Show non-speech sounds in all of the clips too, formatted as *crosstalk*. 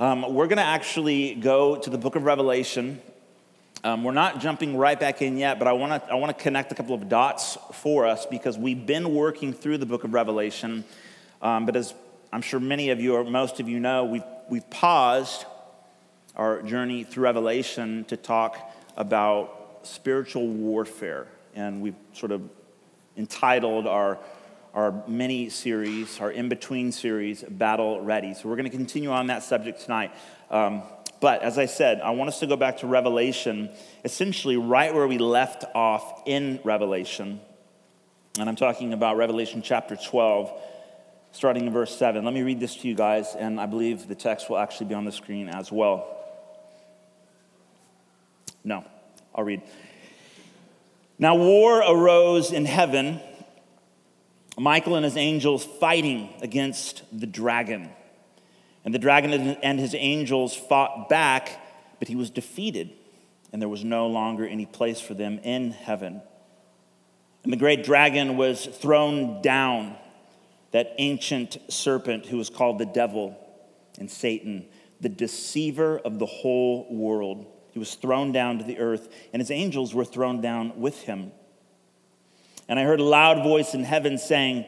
Um, we're going to actually go to the book of Revelation. Um, we're not jumping right back in yet, but I want to I want to connect a couple of dots for us because we've been working through the book of Revelation. Um, but as I'm sure many of you or most of you know, we've we've paused our journey through Revelation to talk about spiritual warfare, and we've sort of entitled our our mini series, our in between series, Battle Ready. So we're going to continue on that subject tonight. Um, but as I said, I want us to go back to Revelation, essentially right where we left off in Revelation. And I'm talking about Revelation chapter 12, starting in verse 7. Let me read this to you guys, and I believe the text will actually be on the screen as well. No, I'll read. Now, war arose in heaven Michael and his angels fighting against the dragon. And the dragon and his angels fought back, but he was defeated, and there was no longer any place for them in heaven. And the great dragon was thrown down, that ancient serpent who was called the devil and Satan, the deceiver of the whole world. He was thrown down to the earth, and his angels were thrown down with him. And I heard a loud voice in heaven saying,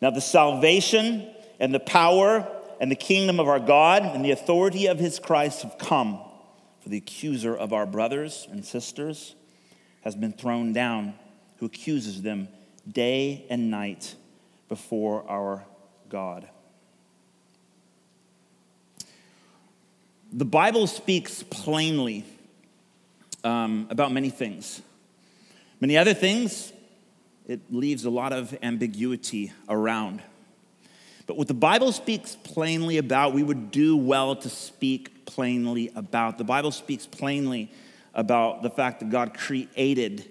Now the salvation and the power and the kingdom of our God and the authority of his Christ have come. For the accuser of our brothers and sisters has been thrown down, who accuses them day and night before our God. The Bible speaks plainly um, about many things. Many other things it leaves a lot of ambiguity around. But what the Bible speaks plainly about, we would do well to speak plainly about. The Bible speaks plainly about the fact that God created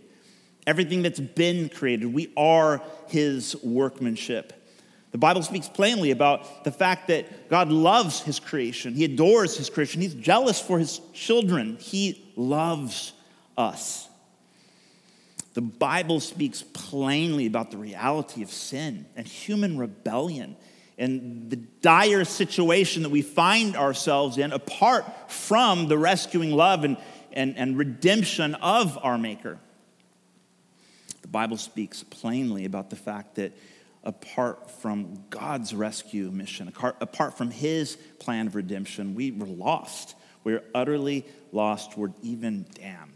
everything that's been created. We are His workmanship. The Bible speaks plainly about the fact that God loves His creation, He adores His creation, He's jealous for His children, He loves us. The Bible speaks plainly about the reality of sin and human rebellion and the dire situation that we find ourselves in apart from the rescuing love and, and, and redemption of our Maker. The Bible speaks plainly about the fact that apart from God's rescue mission, apart from His plan of redemption, we were lost. We are utterly lost. We're even damned.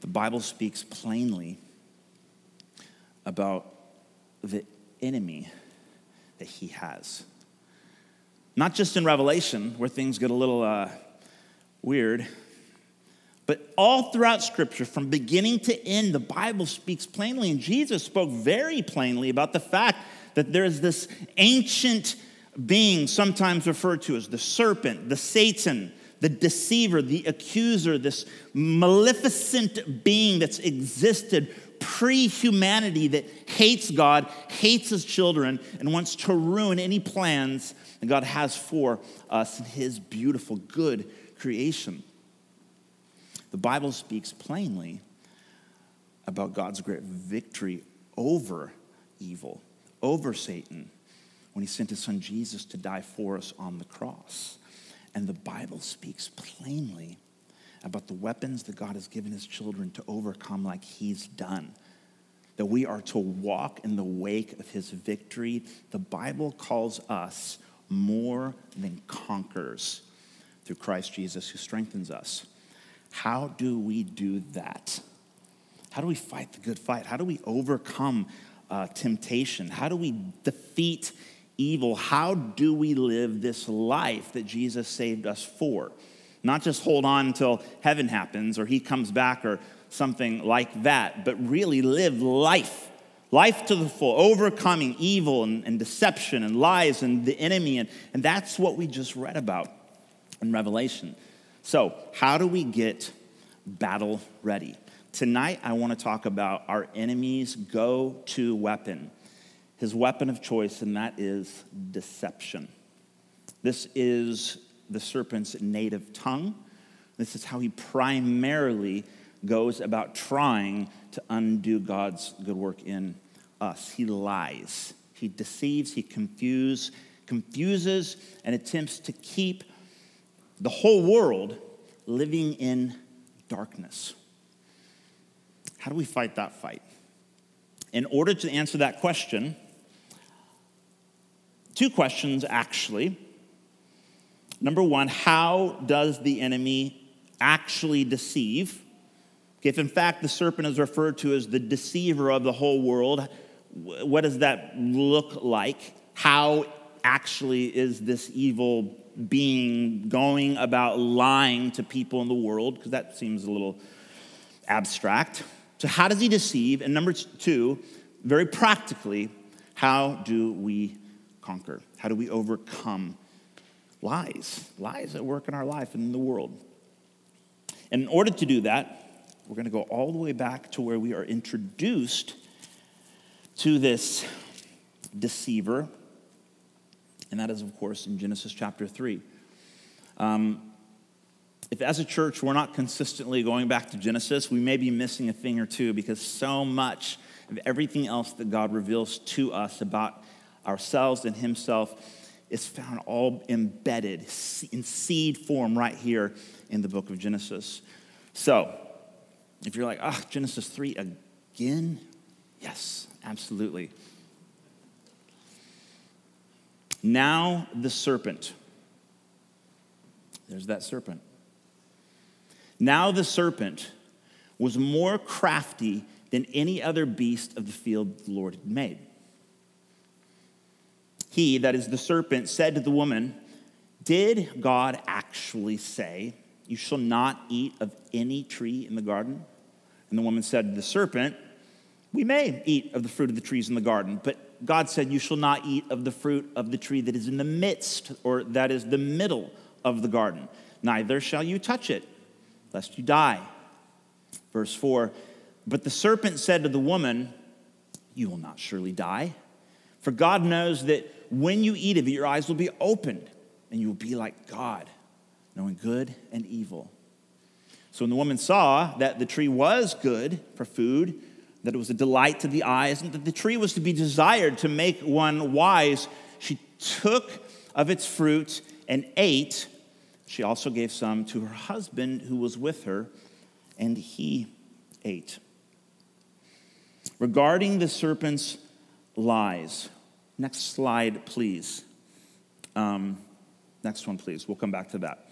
The Bible speaks plainly about the enemy that he has. Not just in Revelation, where things get a little uh, weird, but all throughout Scripture, from beginning to end, the Bible speaks plainly. And Jesus spoke very plainly about the fact that there's this ancient being, sometimes referred to as the serpent, the Satan, the deceiver, the accuser, this maleficent being that's existed pre humanity that hates God, hates his children, and wants to ruin any plans that God has for us in his beautiful, good creation. The Bible speaks plainly about God's great victory over evil, over Satan, when he sent his son Jesus to die for us on the cross. And the Bible speaks plainly about the weapons that God has given his children to overcome, like he's done. That we are to walk in the wake of his victory. The Bible calls us more than conquerors through Christ Jesus who strengthens us. How do we do that? How do we fight the good fight? How do we overcome uh, temptation? How do we defeat evil, how do we live this life that Jesus saved us for? Not just hold on until heaven happens or he comes back or something like that, but really live life. Life to the full, overcoming evil and, and deception and lies and the enemy. And, and that's what we just read about in Revelation. So, how do we get battle ready? Tonight, I want to talk about our enemy's go to weapon his weapon of choice, and that is deception. This is the serpent's native tongue. This is how he primarily goes about trying to undo God's good work in us. He lies, he deceives, he confuses, confuses and attempts to keep the whole world living in darkness. How do we fight that fight? In order to answer that question, two questions actually. Number one, how does the enemy actually deceive? If in fact the serpent is referred to as the deceiver of the whole world, what does that look like? How actually is this evil being going about lying to people in the world? Because that seems a little abstract. So, how does he deceive? And number two, very practically, how do we conquer? How do we overcome lies? Lies that work in our life and in the world. And in order to do that, we're going to go all the way back to where we are introduced to this deceiver. And that is, of course, in Genesis chapter 3. Um, if as a church we're not consistently going back to Genesis, we may be missing a thing or two because so much of everything else that God reveals to us about ourselves and Himself is found all embedded in seed form right here in the book of Genesis. So, if you're like, ah, oh, Genesis 3 again? Yes, absolutely. Now the serpent. There's that serpent. Now the serpent was more crafty than any other beast of the field the Lord had made. He, that is the serpent, said to the woman, Did God actually say, You shall not eat of any tree in the garden? And the woman said to the serpent, We may eat of the fruit of the trees in the garden, but God said, You shall not eat of the fruit of the tree that is in the midst, or that is the middle of the garden. Neither shall you touch it, lest you die. Verse 4 But the serpent said to the woman, You will not surely die. For God knows that when you eat of it, your eyes will be opened, and you will be like God, knowing good and evil. So when the woman saw that the tree was good for food, that it was a delight to the eyes, and that the tree was to be desired to make one wise, she took of its fruit and ate. She also gave some to her husband who was with her, and he ate. Regarding the serpent's lies, next slide, please. Um, next one, please. We'll come back to that.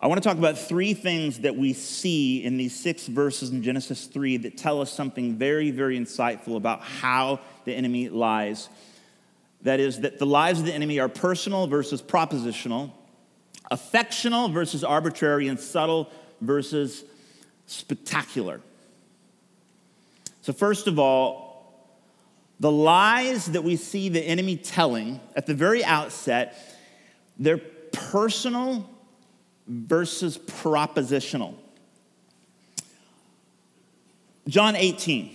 I want to talk about three things that we see in these six verses in Genesis 3 that tell us something very, very insightful about how the enemy lies. That is, that the lies of the enemy are personal versus propositional, affectional versus arbitrary, and subtle versus spectacular. So, first of all, the lies that we see the enemy telling at the very outset, they're personal versus propositional. John 18.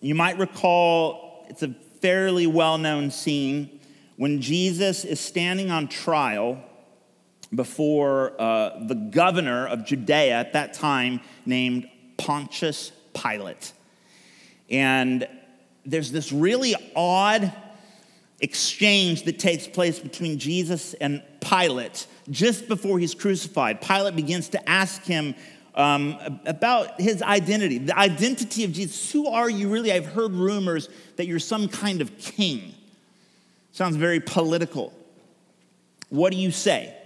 You might recall it's a fairly well known scene when Jesus is standing on trial before uh, the governor of Judea at that time named Pontius Pilate. And there's this really odd exchange that takes place between Jesus and Pilate just before he's crucified. Pilate begins to ask him um, about his identity, the identity of Jesus. Who are you really? I've heard rumors that you're some kind of king. Sounds very political. What do you say?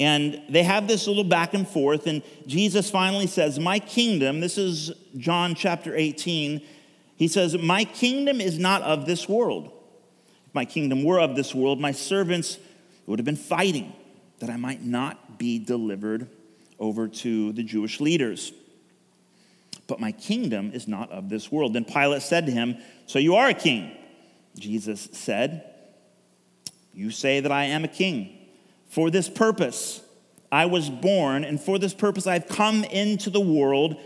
And they have this little back and forth, and Jesus finally says, My kingdom, this is John chapter 18, he says, My kingdom is not of this world. If my kingdom were of this world, my servants would have been fighting that I might not be delivered over to the Jewish leaders. But my kingdom is not of this world. Then Pilate said to him, So you are a king? Jesus said, You say that I am a king. For this purpose I was born, and for this purpose I've come into the world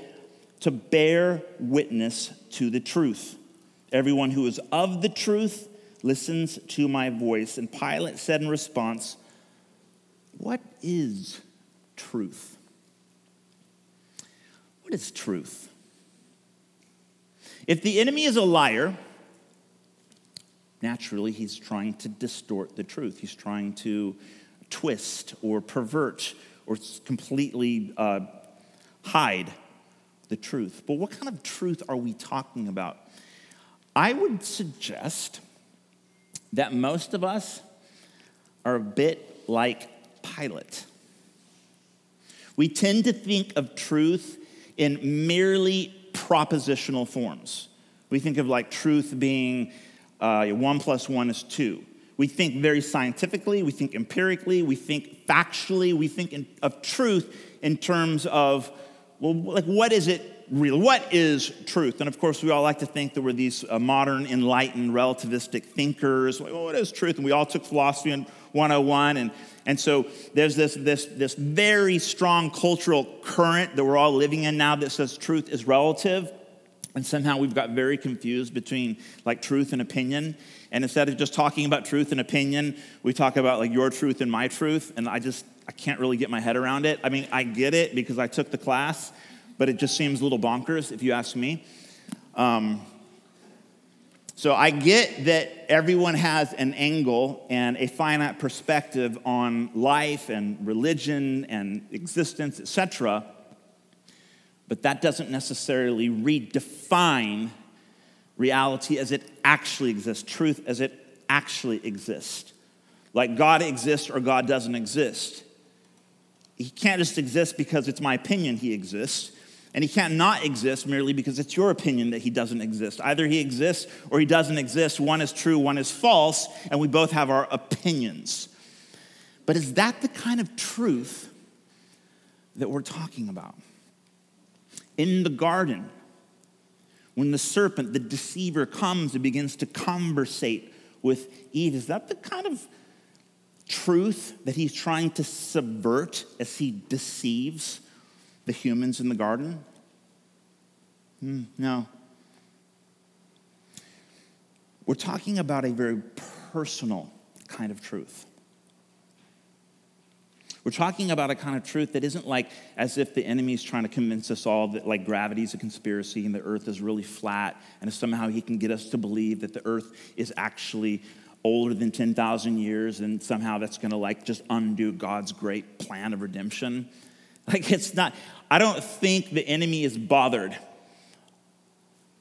to bear witness to the truth. Everyone who is of the truth listens to my voice. And Pilate said in response, What is truth? What is truth? If the enemy is a liar, naturally he's trying to distort the truth. He's trying to twist or pervert or completely uh, hide the truth. But what kind of truth are we talking about? I would suggest that most of us are a bit like Pilate. We tend to think of truth in merely propositional forms. We think of like truth being uh, one plus one is two. We think very scientifically, we think empirically, we think factually, we think in, of truth in terms of, well, like what is it real? What is truth? And of course, we all like to think that we're these uh, modern, enlightened, relativistic thinkers. Like, well, what is truth? And we all took philosophy in 101. And, and so there's this, this, this very strong cultural current that we're all living in now that says truth is relative. And somehow we've got very confused between like truth and opinion. And instead of just talking about truth and opinion, we talk about like your truth and my truth. And I just, I can't really get my head around it. I mean, I get it because I took the class, but it just seems a little bonkers if you ask me. Um, so I get that everyone has an angle and a finite perspective on life and religion and existence, etc. But that doesn't necessarily redefine reality as it actually exists, truth as it actually exists. Like God exists or God doesn't exist. He can't just exist because it's my opinion he exists. And he can't not exist merely because it's your opinion that he doesn't exist. Either he exists or he doesn't exist. One is true, one is false, and we both have our opinions. But is that the kind of truth that we're talking about? In the garden, when the serpent, the deceiver, comes and begins to conversate with Eve, is that the kind of truth that he's trying to subvert as he deceives the humans in the garden? Mm, no. We're talking about a very personal kind of truth. We're talking about a kind of truth that isn't like as if the enemy is trying to convince us all that like gravity is a conspiracy and the earth is really flat and if somehow he can get us to believe that the earth is actually older than 10,000 years and somehow that's going to like just undo God's great plan of redemption. Like it's not I don't think the enemy is bothered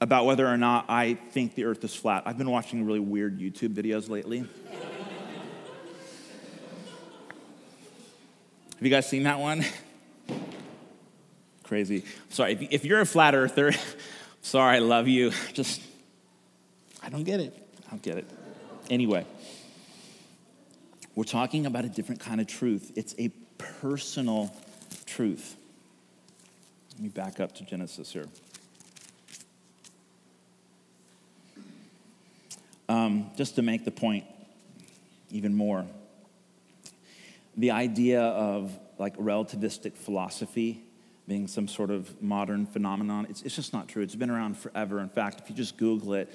about whether or not I think the earth is flat. I've been watching really weird YouTube videos lately. You guys seen that one? Crazy. Sorry, if you're a flat earther, *laughs* sorry, I love you. Just, I don't get it. I don't get it. Anyway, we're talking about a different kind of truth. It's a personal truth. Let me back up to Genesis here. Um, just to make the point even more the idea of like relativistic philosophy being some sort of modern phenomenon, it's, it's just not true. It's been around forever. In fact, if you just Google it,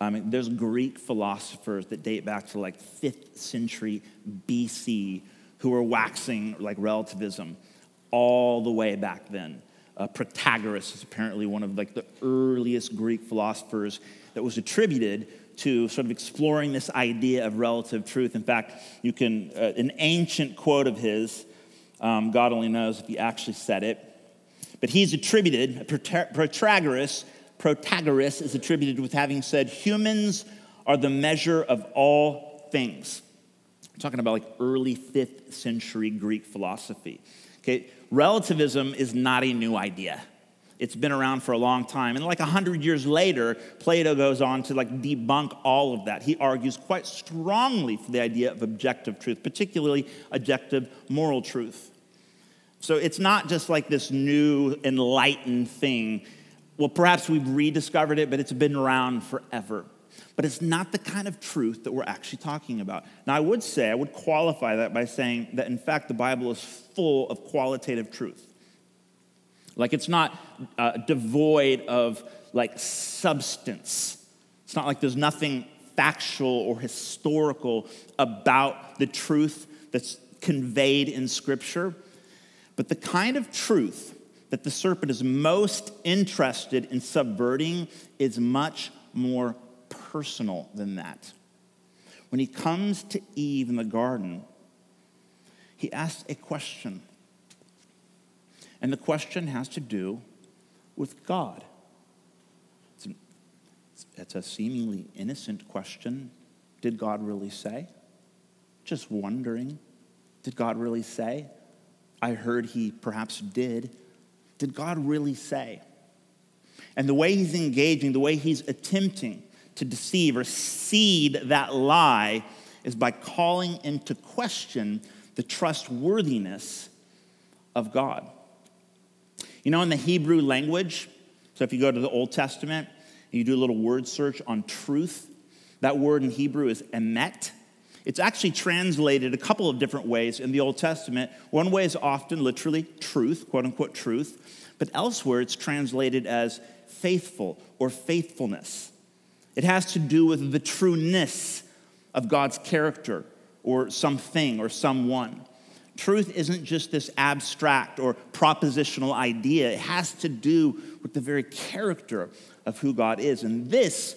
I mean, there's Greek philosophers that date back to like 5th century BC who were waxing like relativism all the way back then. Uh, Protagoras is apparently one of like the earliest Greek philosophers that was attributed to sort of exploring this idea of relative truth. In fact, you can, uh, an ancient quote of his, um, God only knows if he actually said it, but he's attributed, Protagoras, Protagoras is attributed with having said, humans are the measure of all things. Talking about like early fifth century Greek philosophy. Okay, relativism is not a new idea. It's been around for a long time. And like a hundred years later, Plato goes on to like debunk all of that. He argues quite strongly for the idea of objective truth, particularly objective moral truth. So it's not just like this new enlightened thing. Well, perhaps we've rediscovered it, but it's been around forever. But it's not the kind of truth that we're actually talking about. Now, I would say, I would qualify that by saying that in fact the Bible is full of qualitative truth. Like it's not uh, devoid of like substance. It's not like there's nothing factual or historical about the truth that's conveyed in Scripture. But the kind of truth that the serpent is most interested in subverting is much more personal than that. when he comes to Eve in the garden, he asks a question. And the question has to do with God. It's, an, it's a seemingly innocent question. Did God really say? Just wondering. Did God really say? I heard he perhaps did. Did God really say? And the way he's engaging, the way he's attempting to deceive or seed that lie is by calling into question the trustworthiness of God. You know, in the Hebrew language, so if you go to the Old Testament and you do a little word search on truth, that word in Hebrew is emet. It's actually translated a couple of different ways in the Old Testament. One way is often literally truth, quote unquote truth, but elsewhere it's translated as faithful or faithfulness. It has to do with the trueness of God's character or something or someone. Truth isn't just this abstract or propositional idea, it has to do with the very character of who God is. And this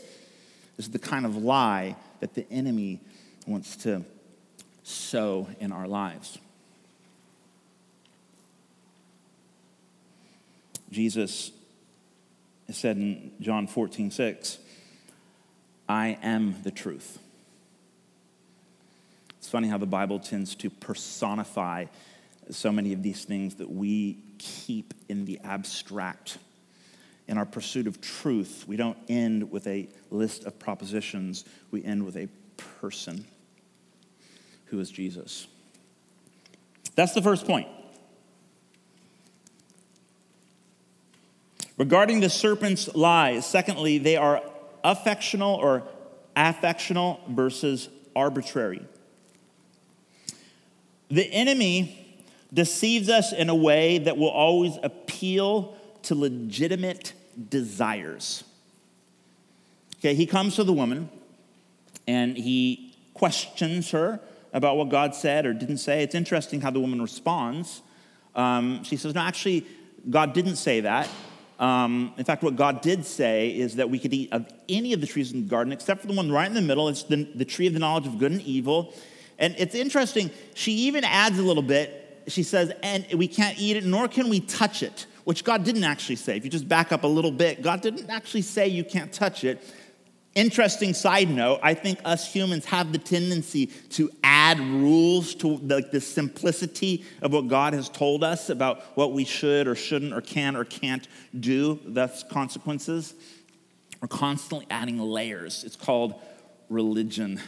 is the kind of lie that the enemy wants to sow in our lives. Jesus said in John 14, 6, I am the truth. Funny how the Bible tends to personify so many of these things that we keep in the abstract. In our pursuit of truth, we don't end with a list of propositions, we end with a person who is Jesus. That's the first point. Regarding the serpent's lies, secondly, they are affectional or affectional versus arbitrary. The enemy deceives us in a way that will always appeal to legitimate desires. Okay, he comes to the woman and he questions her about what God said or didn't say. It's interesting how the woman responds. Um, she says, No, actually, God didn't say that. Um, in fact, what God did say is that we could eat of any of the trees in the garden except for the one right in the middle. It's the, the tree of the knowledge of good and evil. And it's interesting, she even adds a little bit. She says, and we can't eat it, nor can we touch it, which God didn't actually say. If you just back up a little bit, God didn't actually say you can't touch it. Interesting side note, I think us humans have the tendency to add rules to like the simplicity of what God has told us about what we should or shouldn't or can or can't do, thus consequences. We're constantly adding layers. It's called religion.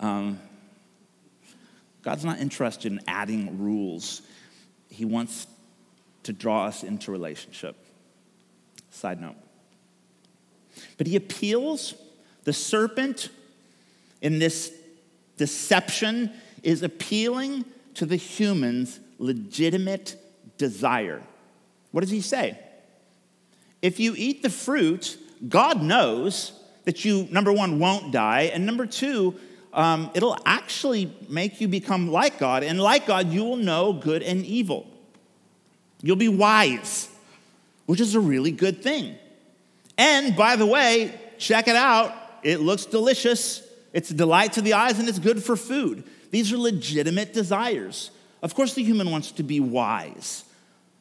Um, God's not interested in adding rules, He wants to draw us into relationship. Side note. But he appeals, the serpent in this deception is appealing to the human's legitimate desire. What does he say? If you eat the fruit, God knows that you, number one, won't die, and number two, um, it'll actually make you become like God. And like God, you will know good and evil. You'll be wise, which is a really good thing. And by the way, check it out. It looks delicious. It's a delight to the eyes and it's good for food. These are legitimate desires. Of course, the human wants to be wise.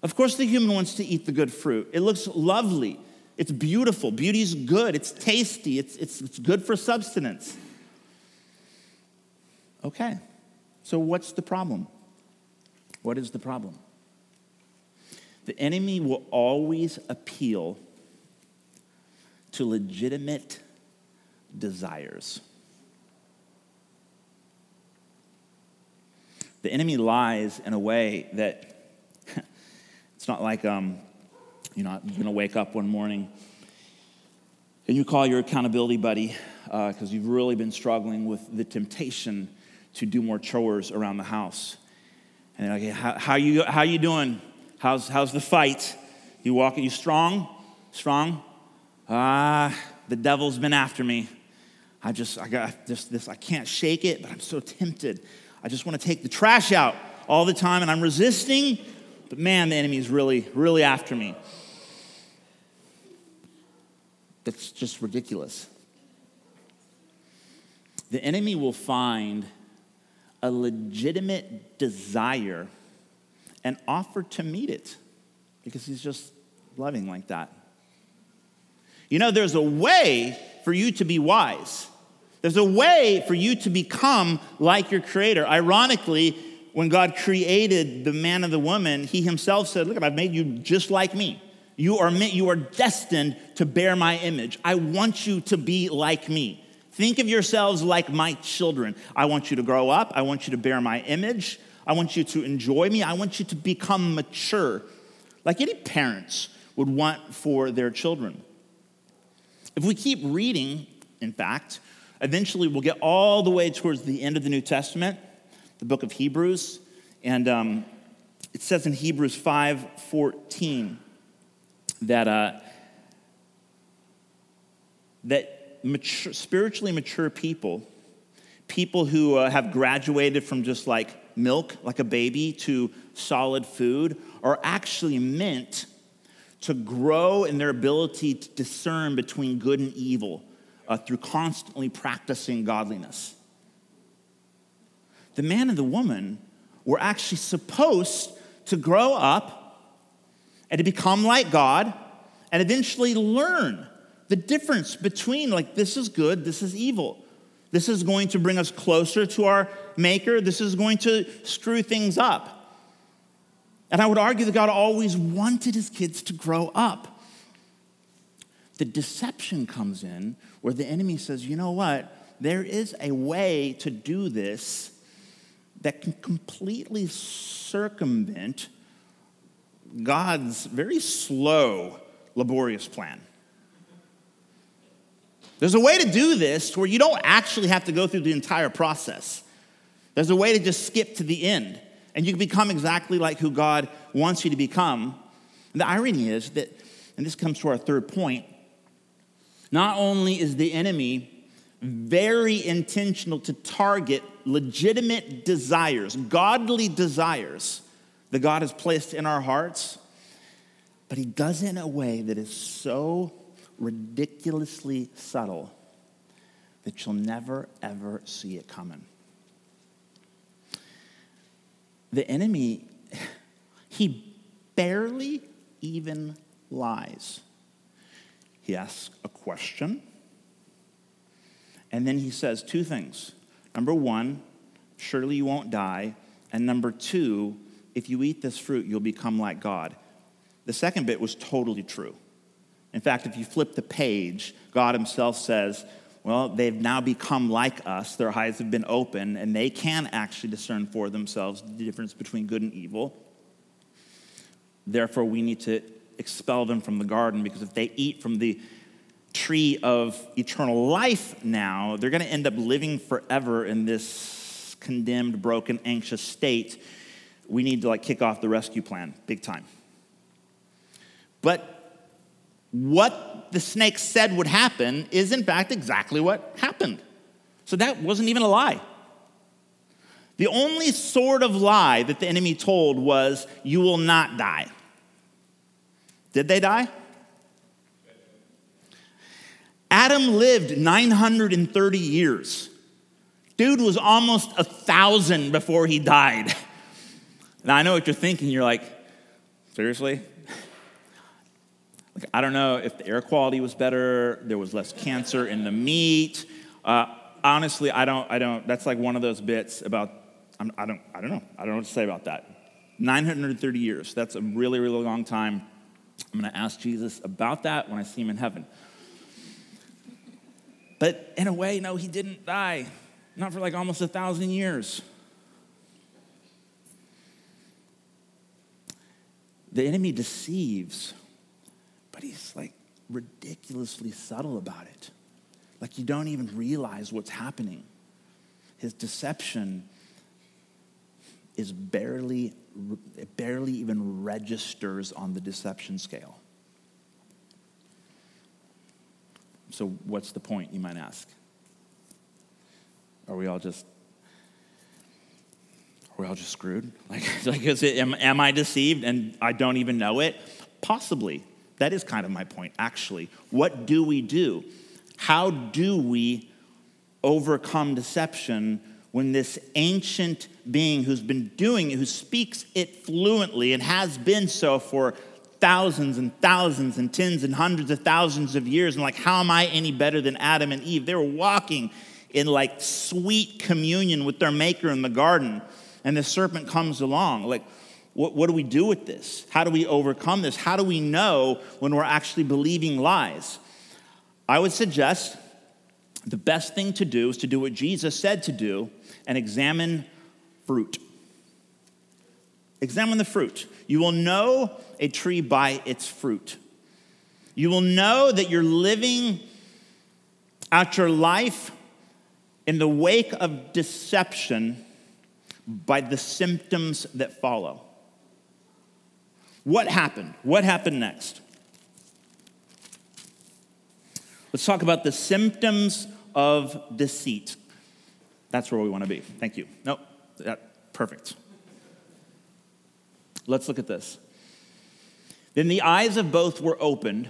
Of course, the human wants to eat the good fruit. It looks lovely. It's beautiful. Beauty's good. It's tasty. It's, it's, it's good for substance. Okay, so what's the problem? What is the problem? The enemy will always appeal to legitimate desires. The enemy lies in a way that *laughs* it's not like um, you know, you're going to wake up one morning and you call your accountability buddy because uh, you've really been struggling with the temptation to do more chores around the house. And they're like, hey, how, how, you, how you doing? How's, how's the fight? You walk, you strong? Strong? Ah, the devil's been after me. I just, I got this, this, I can't shake it, but I'm so tempted. I just want to take the trash out all the time, and I'm resisting, but man, the enemy is really, really after me. That's just ridiculous. the enemy will find a legitimate desire and offer to meet it because he's just loving like that. You know, there's a way for you to be wise. There's a way for you to become like your creator. Ironically, when God created the man and the woman, he himself said, Look, I've made you just like me. You are, meant, you are destined to bear my image. I want you to be like me. Think of yourselves like my children. I want you to grow up. I want you to bear my image. I want you to enjoy me. I want you to become mature, like any parents would want for their children. If we keep reading, in fact, eventually we'll get all the way towards the end of the New Testament, the book of Hebrews, and um, it says in Hebrews 5 14 that, uh, that mature, spiritually mature people, people who uh, have graduated from just like milk, like a baby, to solid food, are actually meant to grow in their ability to discern between good and evil uh, through constantly practicing godliness. The man and the woman were actually supposed to grow up and to become like God and eventually learn the difference between, like, this is good, this is evil. This is going to bring us closer to our Maker, this is going to screw things up. And I would argue that God always wanted his kids to grow up. The deception comes in where the enemy says, you know what? There is a way to do this that can completely circumvent God's very slow, laborious plan. There's a way to do this where you don't actually have to go through the entire process. There's a way to just skip to the end, and you can become exactly like who God wants you to become. And the irony is that, and this comes to our third point, not only is the enemy very intentional to target legitimate desires, godly desires, that God has placed in our hearts, but He does it in a way that is so ridiculously subtle that you'll never, ever see it coming. The enemy, *laughs* he barely even lies. He asks a question, and then he says two things. Number one, surely you won't die. And number two, if you eat this fruit, you'll become like God. The second bit was totally true. In fact, if you flip the page, God Himself says, Well, they've now become like us. Their eyes have been open, and they can actually discern for themselves the difference between good and evil. Therefore, we need to expel them from the garden because if they eat from the tree of eternal life now, they're going to end up living forever in this condemned, broken, anxious state we need to like kick off the rescue plan big time. But what the snake said would happen is, in fact, exactly what happened. So that wasn't even a lie. The only sort of lie that the enemy told was, You will not die. Did they die? Adam lived 930 years. Dude was almost a thousand before he died. *laughs* Now, I know what you're thinking. You're like, seriously? I don't know if the air quality was better, there was less cancer in the meat. Uh, honestly, I don't, I don't, that's like one of those bits about, I'm, I don't, I don't know. I don't know what to say about that. 930 years, that's a really, really long time. I'm going to ask Jesus about that when I see him in heaven. But in a way, no, he didn't die. Not for like almost a thousand years. The enemy deceives, but he's like ridiculously subtle about it. Like you don't even realize what's happening. His deception is barely, it barely even registers on the deception scale. So, what's the point, you might ask? Are we all just are we all just screwed? *laughs* Like, like is it, am, am I deceived and I don't even know it? Possibly. That is kind of my point, actually. What do we do? How do we overcome deception when this ancient being who's been doing it, who speaks it fluently and has been so for thousands and thousands and tens and hundreds of thousands of years, and like, how am I any better than Adam and Eve? They were walking in like sweet communion with their maker in the garden, and the serpent comes along. Like, what, what do we do with this? How do we overcome this? How do we know when we're actually believing lies? I would suggest the best thing to do is to do what Jesus said to do and examine fruit. Examine the fruit. You will know a tree by its fruit. You will know that you're living out your life in the wake of deception by the symptoms that follow. What happened? What happened next? Let's talk about the symptoms of deceit. That's where we want to be. Thank you. Nope, that, perfect. Let's look at this. Then the eyes of both were opened,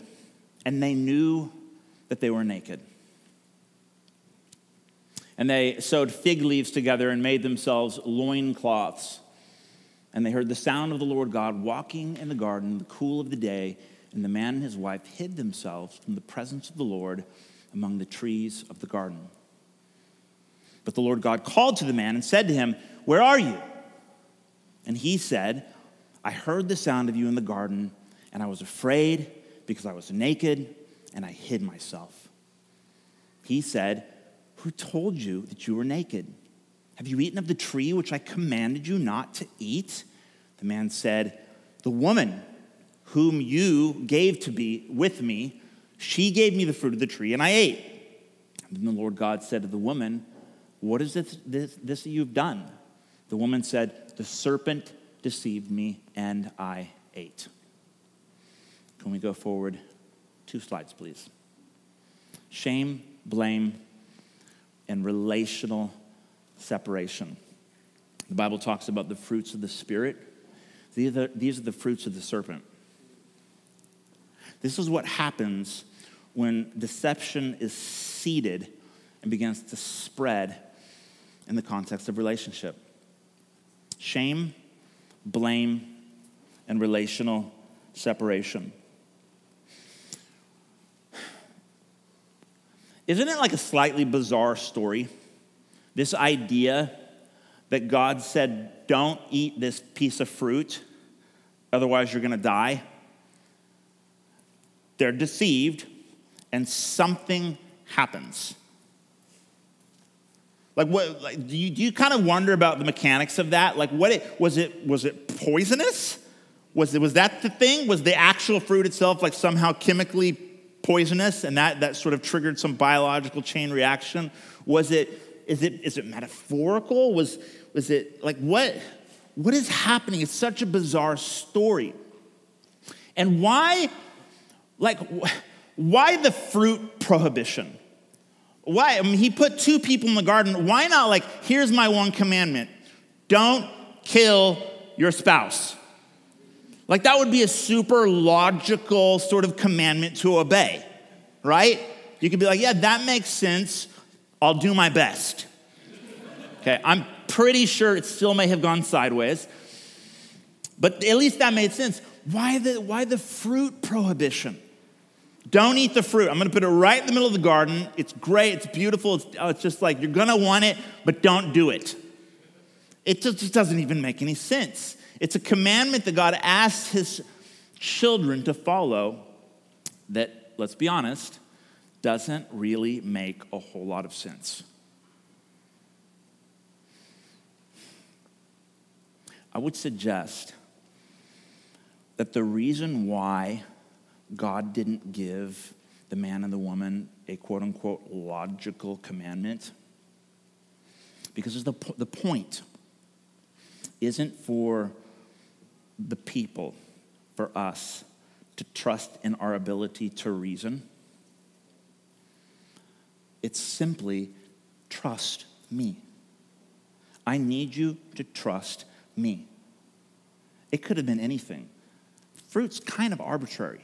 and they knew that they were naked. And they sewed fig leaves together and made themselves loincloths. And they heard the sound of the Lord God walking in the garden in the cool of the day, and the man and his wife hid themselves from the presence of the Lord among the trees of the garden. But the Lord God called to the man and said to him, Where are you? And he said, I heard the sound of you in the garden, and I was afraid because I was naked, and I hid myself. He said, Who told you that you were naked? Have you eaten of the tree which I commanded you not to eat? The man said, The woman whom you gave to be with me, she gave me the fruit of the tree, and I ate. Then the Lord God said to the woman, What is this, this, this that you've done? The woman said, The serpent deceived me, and I ate. Can we go forward two slides, please? Shame, blame, and relational separation. The Bible talks about the fruits of the Spirit. These are the, these are the fruits of the serpent. This is what happens when deception is seeded and begins to spread in the context of relationship. Shame, blame, and relational separation. Isn't it like a slightly bizarre story? This idea that God said, don't eat this piece of fruit, otherwise you're going to die. They're deceived, and something happens. Like what? Like, do you, do you kind of wonder about the mechanics of that? Like, what it was it was it poisonous? Was it was that the thing? Was the actual fruit itself like somehow chemically poisonous, and that that sort of triggered some biological chain reaction? Was it is it, is it metaphorical? Was, was it like what, what is happening? It's such a bizarre story. And why, like, why the fruit prohibition? Why? I mean, he put two people in the garden. Why not, like, here's my one commandment don't kill your spouse? Like, that would be a super logical sort of commandment to obey, right? You could be like, yeah, that makes sense. I'll do my best. Okay, I'm pretty sure it still may have gone sideways, but at least that made sense. Why the, why the fruit prohibition? Don't eat the fruit. I'm gonna put it right in the middle of the garden. It's great, it's beautiful, it's, oh, it's just like you're gonna want it, but don't do it. It just, just doesn't even make any sense. It's a commandment that God asks his children to follow that, let's be honest, doesn't really make a whole lot of sense. I would suggest that the reason why God didn't give the man and the woman a quote unquote logical commandment, because the, the point isn't for the people, for us, to trust in our ability to reason. It's simply trust me. I need you to trust me. It could have been anything. Fruit's kind of arbitrary.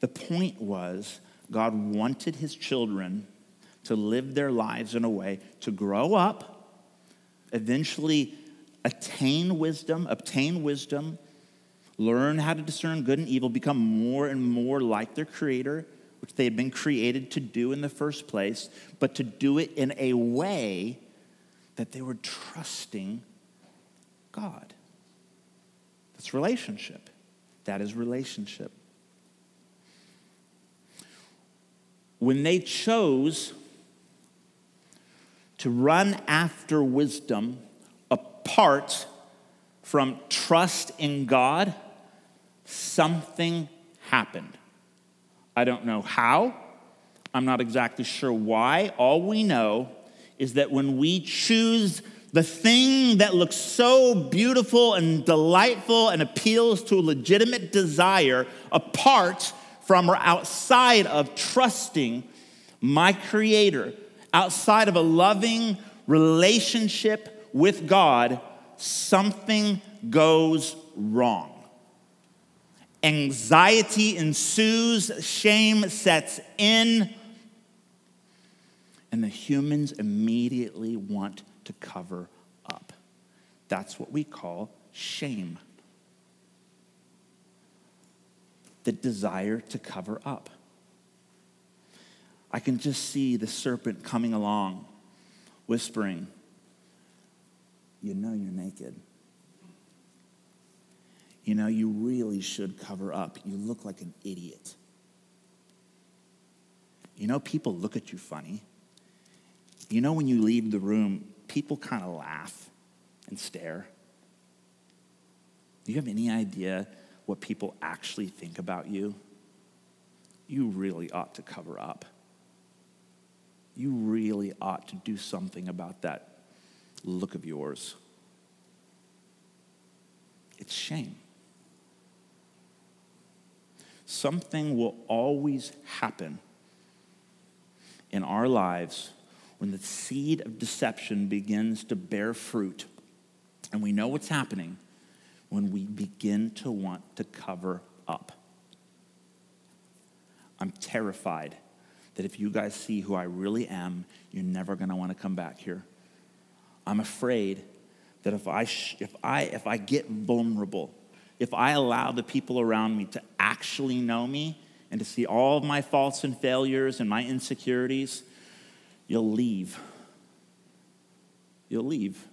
The point was, God wanted his children to live their lives in a way to grow up, eventually attain wisdom, obtain wisdom, learn how to discern good and evil, become more and more like their Creator, which they had been created to do in the first place, but to do it in a way that they were trusting God. That's relationship. That is relationship. When they chose to run after wisdom apart from trust in God, something happened. I don't know how. I'm not exactly sure why. All we know is that when we choose the thing that looks so beautiful and delightful and appeals to a legitimate desire apart from or outside of trusting my Creator, outside of a loving relationship with God, something goes wrong. Anxiety ensues, shame sets in, and the humans immediately want to cover up. That's what we call shame. The desire to cover up. I can just see the serpent coming along, whispering, You know you're naked. You know, you really should cover up. You look like an idiot. You know, people look at you funny. You know, when you leave the room, people kind of laugh and stare. Do you have any idea what people actually think about you? You really ought to cover up. You really ought to do something about that look of yours. It's shame. Something will always happen in our lives when the seed of deception begins to bear fruit, and we know what's happening when we begin to want to cover up. I'm terrified that if you guys see who I really am, you're never going to want to come back here. I'm afraid that if I, if, I, if I get vulnerable, if I allow the people around me to actually know me and to see all of my faults and failures and my insecurities, you'll leave. You'll leave,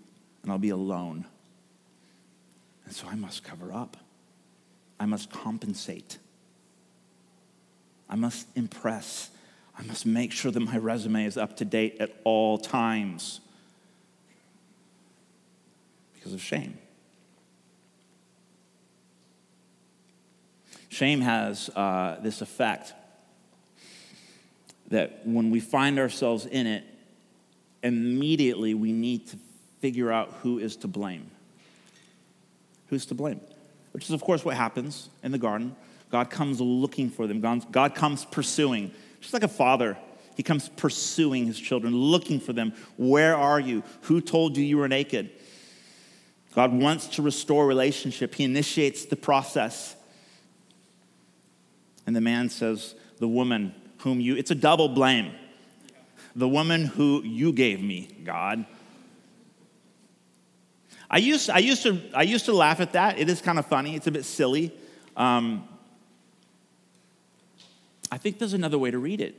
and I'll be alone. And so I must cover up. I must compensate. I must impress. I must make sure that my resume is up to date at all times because of shame. Shame has uh, this effect that when we find ourselves in it, immediately we need to figure out who is to blame. Who's to blame? Which is, of course, what happens in the garden. God comes looking for them, God comes pursuing. Just like a father, he comes pursuing his children, looking for them. Where are you? Who told you you were naked? God wants to restore relationship. He initiates the process. And the man says, The woman whom you, it's a double blame. The woman who you gave me, God. I used, I used, to, I used to laugh at that. It is kind of funny, it's a bit silly. Um, I think there's another way to read it.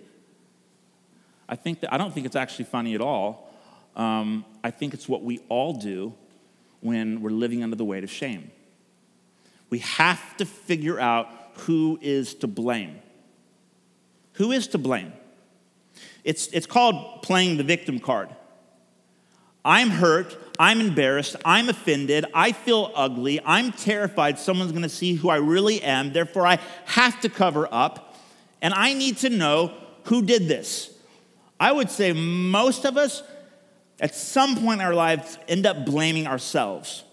I, think that, I don't think it's actually funny at all. Um, I think it's what we all do when we're living under the weight of shame. We have to figure out who is to blame. Who is to blame? It's, it's called playing the victim card. I'm hurt. I'm embarrassed. I'm offended. I feel ugly. I'm terrified someone's going to see who I really am. Therefore, I have to cover up. And I need to know who did this. I would say most of us, at some point in our lives, end up blaming ourselves.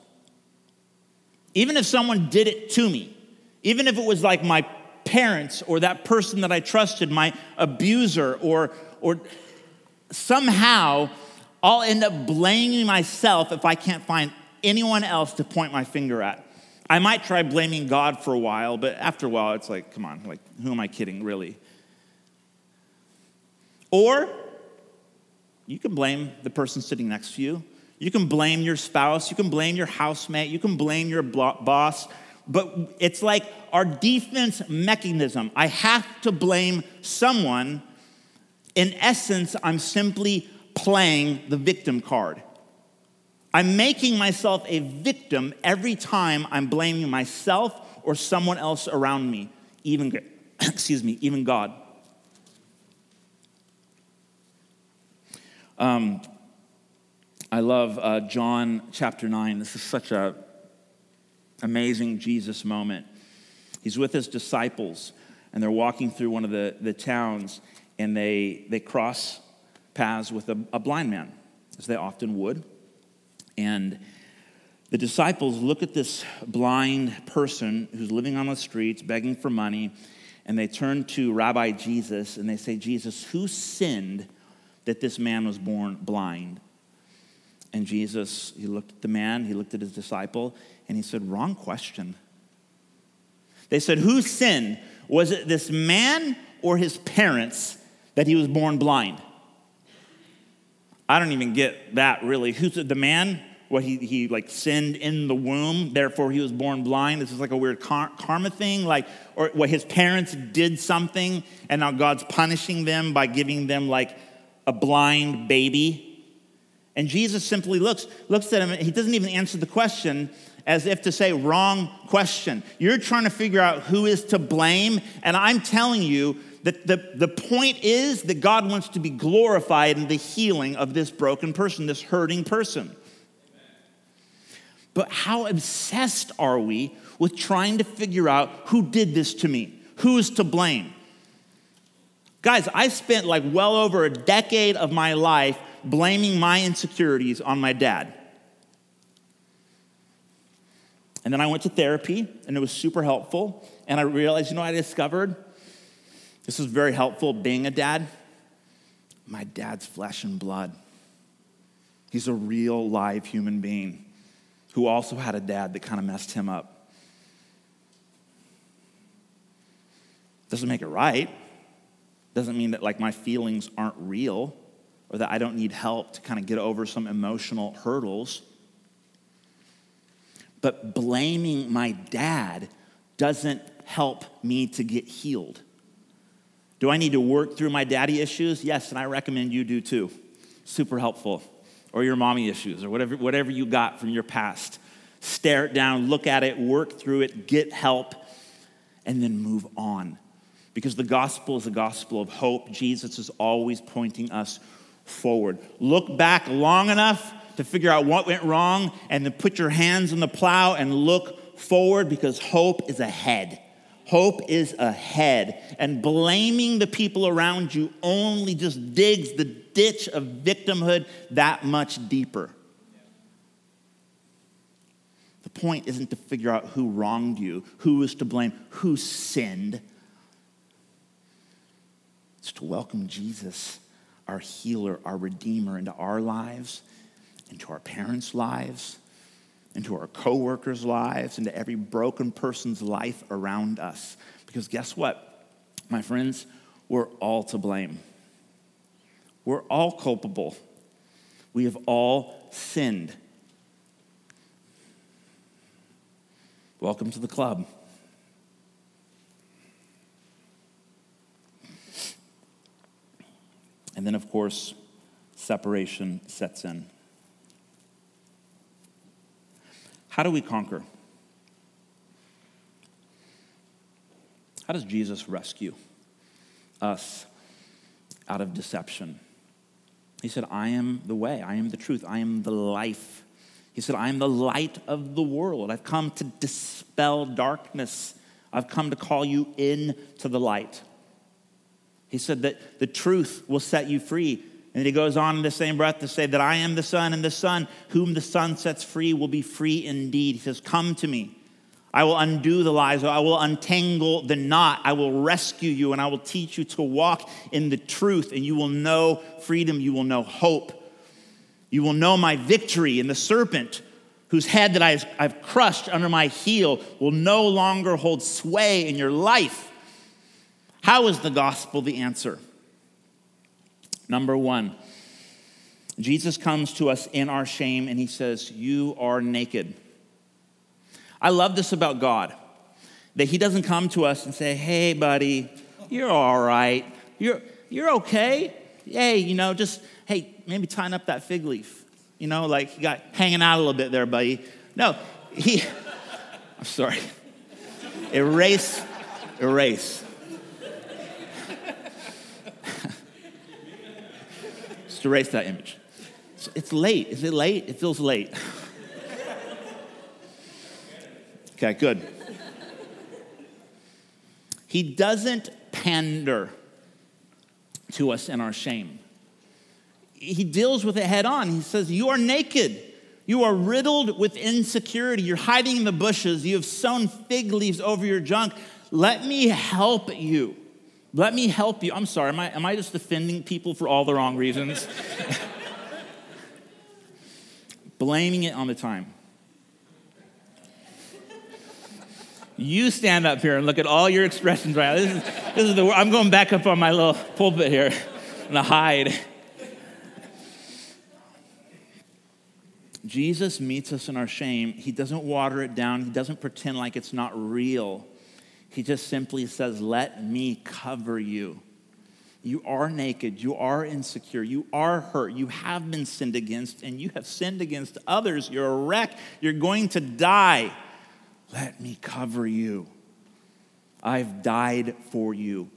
Even if someone did it to me, even if it was like my parents or that person that I trusted, my abuser, or, or somehow I'll end up blaming myself if I can't find anyone else to point my finger at. I might try blaming God for a while, but after a while, it's like, come on, like, who am I kidding, really? Or You can blame the person sitting next to you. You can blame your spouse. You can blame your housemate. You can blame your boss. But it's like our defense mechanism. I have to blame someone. In essence, I'm simply playing the victim card. I'm making myself a victim every time I'm blaming myself or someone else around me, even, *clears throat* excuse me, even God. Um, I love uh, John chapter 9. This is such a amazing Jesus moment. He's with his disciples, and they're walking through one of the, the towns, and they, they cross paths with a, a blind man, as they often would. And the disciples look at this blind person who's living on the streets, begging for money, and they turn to Rabbi Jesus and they say, Jesus, who sinned that this man was born blind? And Jesus, he looked at the man, he looked at his disciple, and he said, Wrong question. They said, Who sinned? Was it this man or his parents that he was born blind? I don't even get that really. Who's the man? What he, he like sinned in the womb, therefore he was born blind. This is like a weird karma thing, like, or what his parents did something and now God's punishing them by giving them like a blind baby. And Jesus simply looks, looks at him, he doesn't even answer the question as if to say, wrong question. You're trying to figure out who is to blame, and I'm telling you, that the, the point is that God wants to be glorified in the healing of this broken person, this hurting person. But how obsessed are we with trying to figure out who did this to me? Who is to blame? Guys, I spent like well over a decade of my life blaming my insecurities on my dad. And then I went to therapy, and it was super helpful. And I realized, you know, I discovered this is very helpful being a dad. My dad's flesh and blood. He's a real live human being who also had a dad that kind of messed him up. Doesn't make it right. Doesn't mean that like my feelings aren't real or that I don't need help to kind of get over some emotional hurdles. But blaming my dad doesn't help me to get healed. Do I need to work through my daddy issues? Yes, and I recommend you do too. Super helpful. Or your mommy issues, or whatever, whatever you got from your past. Stare it down, look at it, work through it, get help, and then move on. Because the gospel is a gospel of hope. Jesus is always pointing us forward. Look back long enough to figure out what went wrong, and to put your hands on the plow and look forward because hope is ahead. Hope is ahead. And blaming the people around you only just digs the ditch of victimhood that much deeper. The point isn't to figure out who wronged you, who is to blame, who sinned. It's to welcome Jesus, our healer, our redeemer, into our lives, into our parents' lives, into our coworkers' lives, into every broken person's life around us. Because guess what, my friends? We're all to blame. We're all culpable. We have all sinned. Welcome to the club. And then, of course, separation sets in. How do we conquer? How does Jesus rescue us out of deception? He said, I am the way, I am the truth, I am the life. He said, I am the light of the world. I've come to dispel darkness. I've come to call you into the light. He said that the truth will set you free. And he goes on in the same breath to say that I am the Son, and the Son, whom the Son sets free, will be free indeed. He says, Come to me. I will undo the lies. I will untangle the knot. I will rescue you, and I will teach you to walk in the truth, and you will know freedom. You will know hope. You will know my victory, and the serpent whose head that I've crushed under my heel will no longer hold sway in your life. How is the gospel the answer? Number one, Jesus comes to us in our shame and he says, You are naked. I love this about God that he doesn't come to us and say, Hey, buddy, you're all right. You're, you're okay. Hey, you know, just, hey, maybe tying up that fig leaf. You know, like you got hanging out a little bit there, buddy. No, he, *laughs* I'm sorry. Erase, erase. Just erase that image. It's late. Is it late? It feels late. *laughs* Okay, good. He doesn't pander to us in our shame. He deals with it head on. He says, You are naked. You are riddled with insecurity. You're hiding in the bushes. You have sown fig leaves over your junk. Let me help you. Let me help you. I'm sorry, am I, am I just offending people for all the wrong reasons? *laughs* Blaming it on the time. You stand up here and look at all your expressions right now. This is, this is the, I'm going back up on my little pulpit here and I hide. Jesus meets us in our shame. He doesn't water it down, He doesn't pretend like it's not real. He just simply says, Let me cover you. You are naked, you are insecure, you are hurt, you have been sinned against, and you have sinned against others. You're a wreck, you're going to die. Let me cover you. I've died for you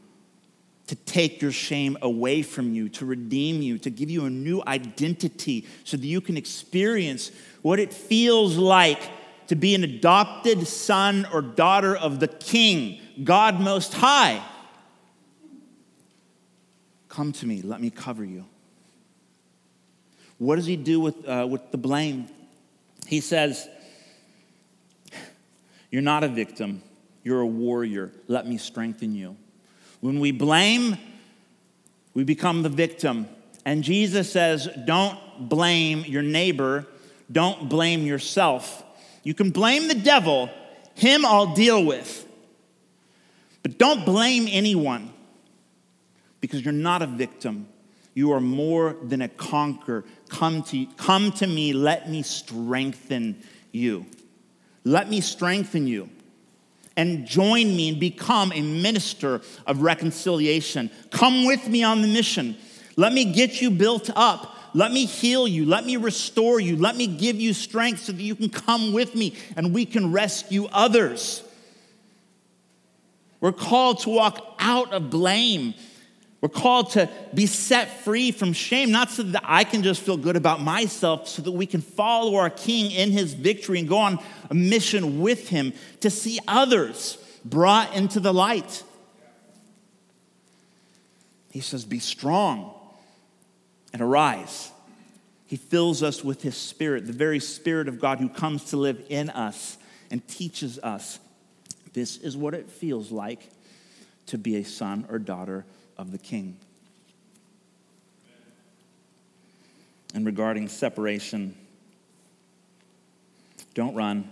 to take your shame away from you, to redeem you, to give you a new identity so that you can experience what it feels like to be an adopted son or daughter of the King, God Most High. Come to me, let me cover you. What does he do with, uh, with the blame? He says, you're not a victim, you're a warrior. Let me strengthen you. When we blame, we become the victim. And Jesus says, Don't blame your neighbor, don't blame yourself. You can blame the devil, him I'll deal with. But don't blame anyone because you're not a victim. You are more than a conqueror. Come to, come to me, let me strengthen you. Let me strengthen you and join me and become a minister of reconciliation. Come with me on the mission. Let me get you built up. Let me heal you. Let me restore you. Let me give you strength so that you can come with me and we can rescue others. We're called to walk out of blame we're called to be set free from shame, not so that I can just feel good about myself, so that we can follow our King in his victory and go on a mission with him to see others brought into the light. He says, Be strong and arise. He fills us with his spirit, the very spirit of God who comes to live in us and teaches us this is what it feels like to be a son or daughter of the king. And regarding separation, don't run,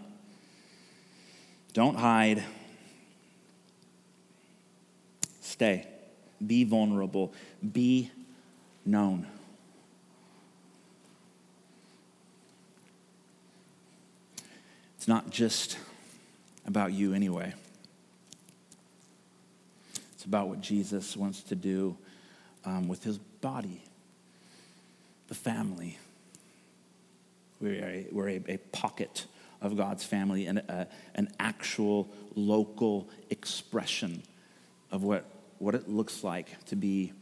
don't hide, stay, be vulnerable, be known. It's not just about you anyway. It's about what Jesus wants to do um, with his body, the family. We're a, we're a, a pocket of God's family and a, an actual local expression of what, what it looks like to be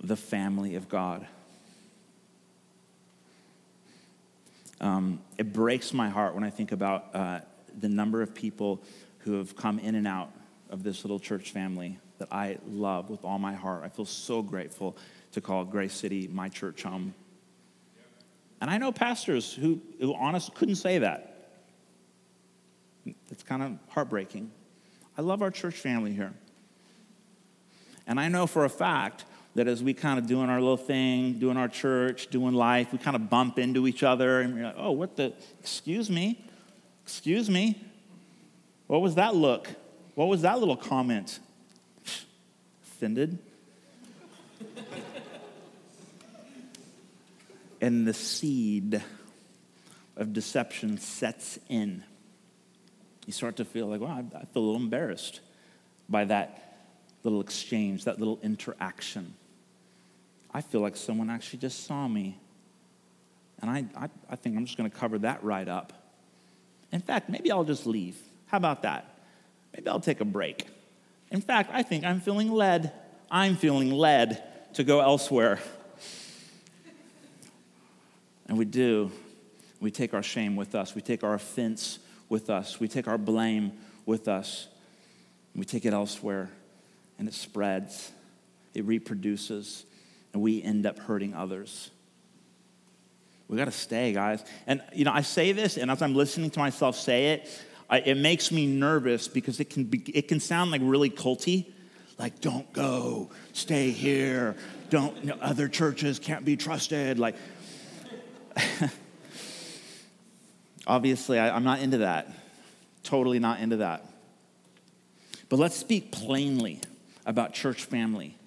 the family of God. Um, it breaks my heart when I think about uh, the number of people who have come in and out of this little church family that I love with all my heart. I feel so grateful to call Grace City my church home. And I know pastors who, who honestly couldn't say that. It's kind of heartbreaking. I love our church family here. And I know for a fact that as we kind of doing our little thing, doing our church, doing life, we kind of bump into each other and we're like, oh, what the, excuse me, excuse me. What was that look? What was that little comment? offended. *laughs* and the seed of deception sets in, you start to feel like, wow, I feel a little embarrassed by that little exchange, that little interaction. I feel like someone actually just saw me. And I, I, I think I'm just going to cover that right up. In fact, maybe I'll just leave. How about that? Maybe I'll take a break. In fact, I think I'm feeling led. I'm feeling led to go elsewhere. And we do. We take our shame with us, we take our offense with us, we take our blame with us, we take it elsewhere, and it spreads, it reproduces, and we end up hurting others. We got to stay, guys. And, you know, I say this, and as I'm listening to myself say it, I, it makes me nervous because it can, be, it can sound like really culty. Like, don't go, stay here, don't, you know, other churches can't be trusted. Like, *laughs* obviously, I, I'm not into that. Totally not into that. But let's speak plainly about church family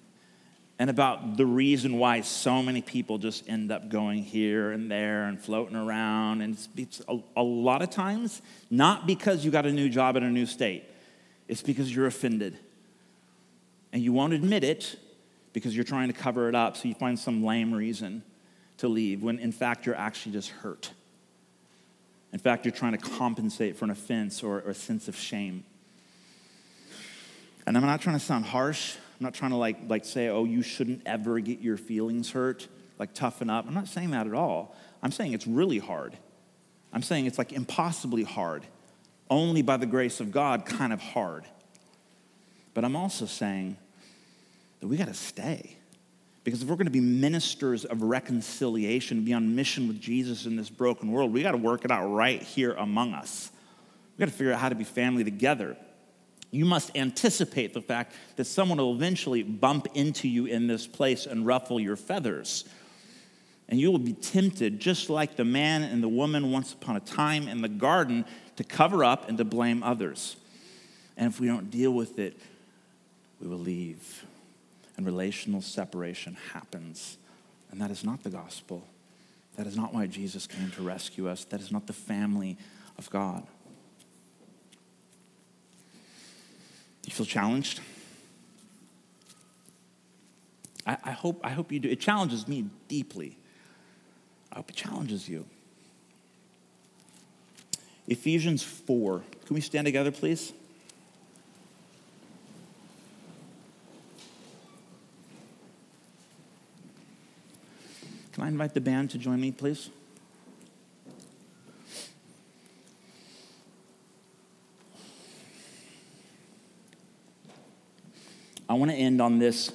and about the reason why so many people just end up going here and there and floating around. And it's, it's a, a, lot of times not because you got a new job in a new state, it's because you're offended. And you won't admit it because you're trying to cover it up, so you find some lame reason to leave when in fact you're actually just hurt. In fact, you're trying to compensate for an offense or, or a sense of shame. And I'm not trying to sound harsh. I'm not trying to like, like say, oh, you shouldn't ever get your feelings hurt, like toughen up. I'm not saying that at all. I'm saying it's really hard. I'm saying it's like impossibly hard, only by the grace of God, kind of hard. But I'm also saying that we got to stay. Because if we're going to be ministers of reconciliation, be on mission with Jesus in this broken world, we got to work it out right here among us. We got to figure out how to be family together you must anticipate the fact that someone will eventually bump into you in this place and ruffle your feathers. And you will be tempted, just like the man and the woman once upon a time in the garden, to cover up and to blame others. And if we don't deal with it, we will leave. And relational separation happens. And that is not the gospel. That is not why Jesus came to rescue us. That is not the family of God. You feel challenged? I, I, hope, I hope you do. It challenges me deeply. I hope it challenges you. Ephesians 4. Can we stand together, please? Can I invite the band to join me, please? I want to end on this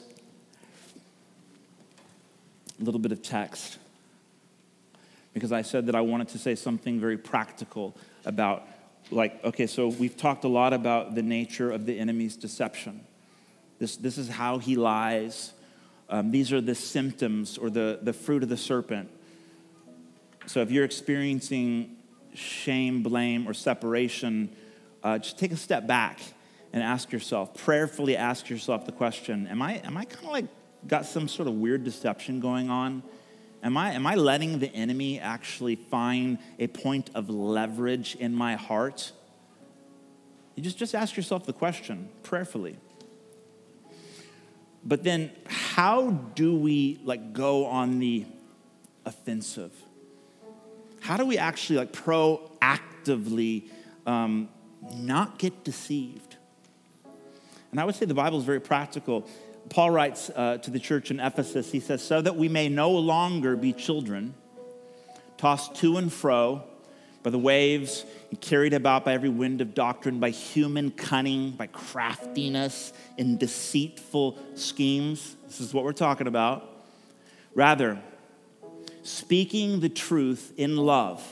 little bit of text because I said that I wanted to say something very practical about, like, okay, so we've talked a lot about the nature of the enemy's deception. This, this is how he lies. Um, these are the symptoms or the, the fruit of the serpent. So if you're experiencing shame, blame, or separation, uh, just take a step back and ask yourself, prayerfully ask yourself the question Am I, am I kind of like got some sort of weird deception going on? Am I, am I letting the enemy actually find a point of leverage in my heart? You just, just ask yourself the question prayerfully. But then, how do we like go on the offensive? How do we actually like proactively um, not get deceived? And I would say the Bible is very practical. Paul writes uh, to the church in Ephesus, he says, So that we may no longer be children, tossed to and fro by the waves and carried about by every wind of doctrine, by human cunning, by craftiness in deceitful schemes. This is what we're talking about. Rather, speaking the truth in love,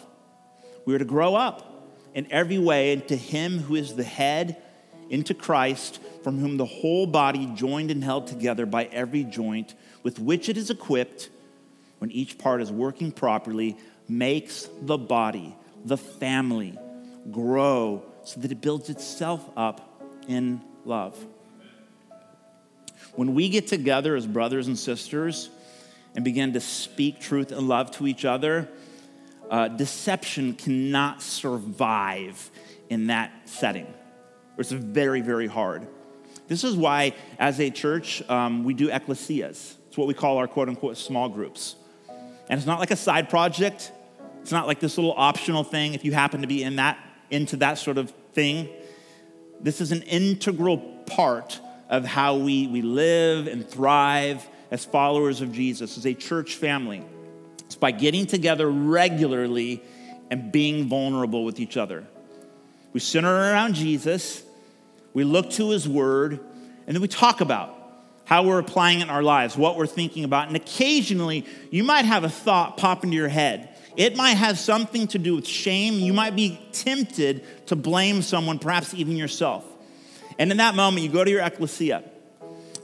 we are to grow up in every way into Him who is the head, into Christ from whom the whole body, joined and held together by every joint with which it is equipped, when each part is working properly, makes the body, the family, grow so that it builds itself up in love. When we get together as brothers and sisters, and begin to speak truth and love to each other, uh, deception cannot survive in that setting. It's very, very hard. This is why, as a church, um, we do ecclesias. It's what we call our quote unquote small groups. And it's not like a side project. It's not like this little optional thing if you happen to be in that, into that sort of thing. This is an integral part of how we, we live and thrive as followers of Jesus, as a church family. It's by getting together regularly and being vulnerable with each other. We center around Jesus, we look to his word, and then we talk about how we're applying it in our lives, what we're thinking about. And occasionally, you might have a thought pop into your head. It might have something to do with shame. You might be tempted to blame someone, perhaps even yourself. And in that moment, you go to your ecclesia,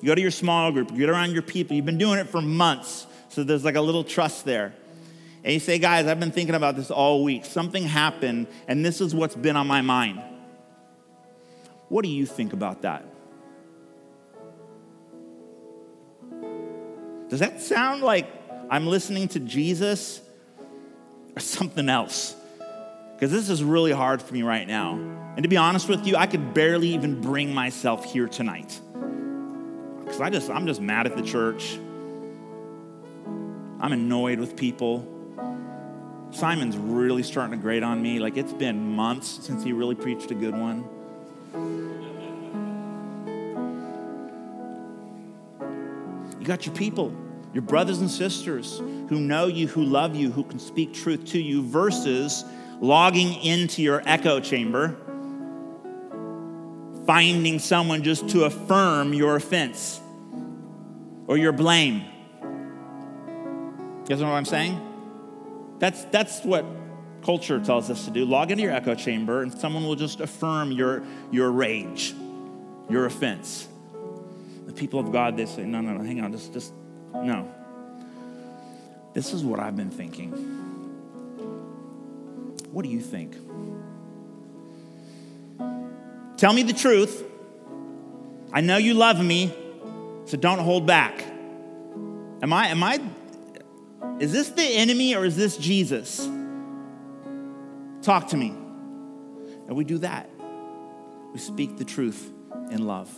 you go to your small group, you get around your people. You've been doing it for months, so there's like a little trust there. And you say, guys, I've been thinking about this all week. Something happened, and this is what's been on my mind. What do you think about that? Does that sound like I'm listening to Jesus or something else? Because this is really hard for me right now. And to be honest with you, I could barely even bring myself here tonight. Because I just, I'm just mad at the church. I'm annoyed with people. Simon's really starting to grate on me. Like it's been months since he really preached a good one. You got your people, your brothers and sisters who know you, who love you, who can speak truth to you, versus logging into your echo chamber, finding someone just to affirm your offense or your blame. You guys know what I'm saying? That's, that's what culture tells us to do. Log into your echo chamber, and someone will just affirm your, your rage, your offense The people of God, they say, no, no, no, hang on, just, just, no. This is what I've been thinking. What do you think? Tell me the truth. I know you love me, so don't hold back. Am I, am I, is this the enemy or is this Jesus? Talk to me. And we do that. We speak the truth in love.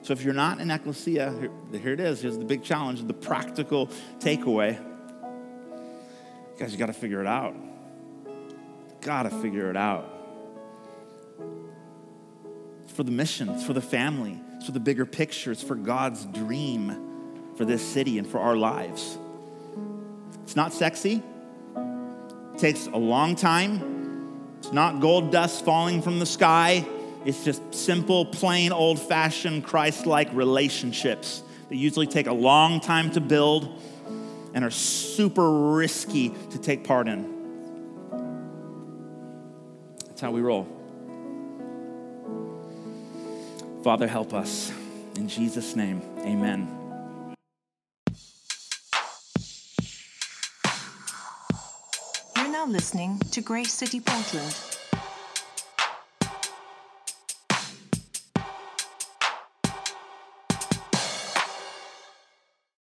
So if you're not in ecclesia, here, here it is. Here's the big challenge, the practical takeaway. Guys, you got to figure it out. Got to figure it out. It's for the mission, it's for the family, it's for the bigger picture, it's for God's dream for this city and for our lives. It's not sexy. It takes a long time. It's not gold dust falling from the sky. It's just simple, plain, old fashioned, Christ like relationships that usually take a long time to build and are super risky to take part in. That's how we roll. Father, help us. In Jesus' name, amen. Now listening to Grace City Portland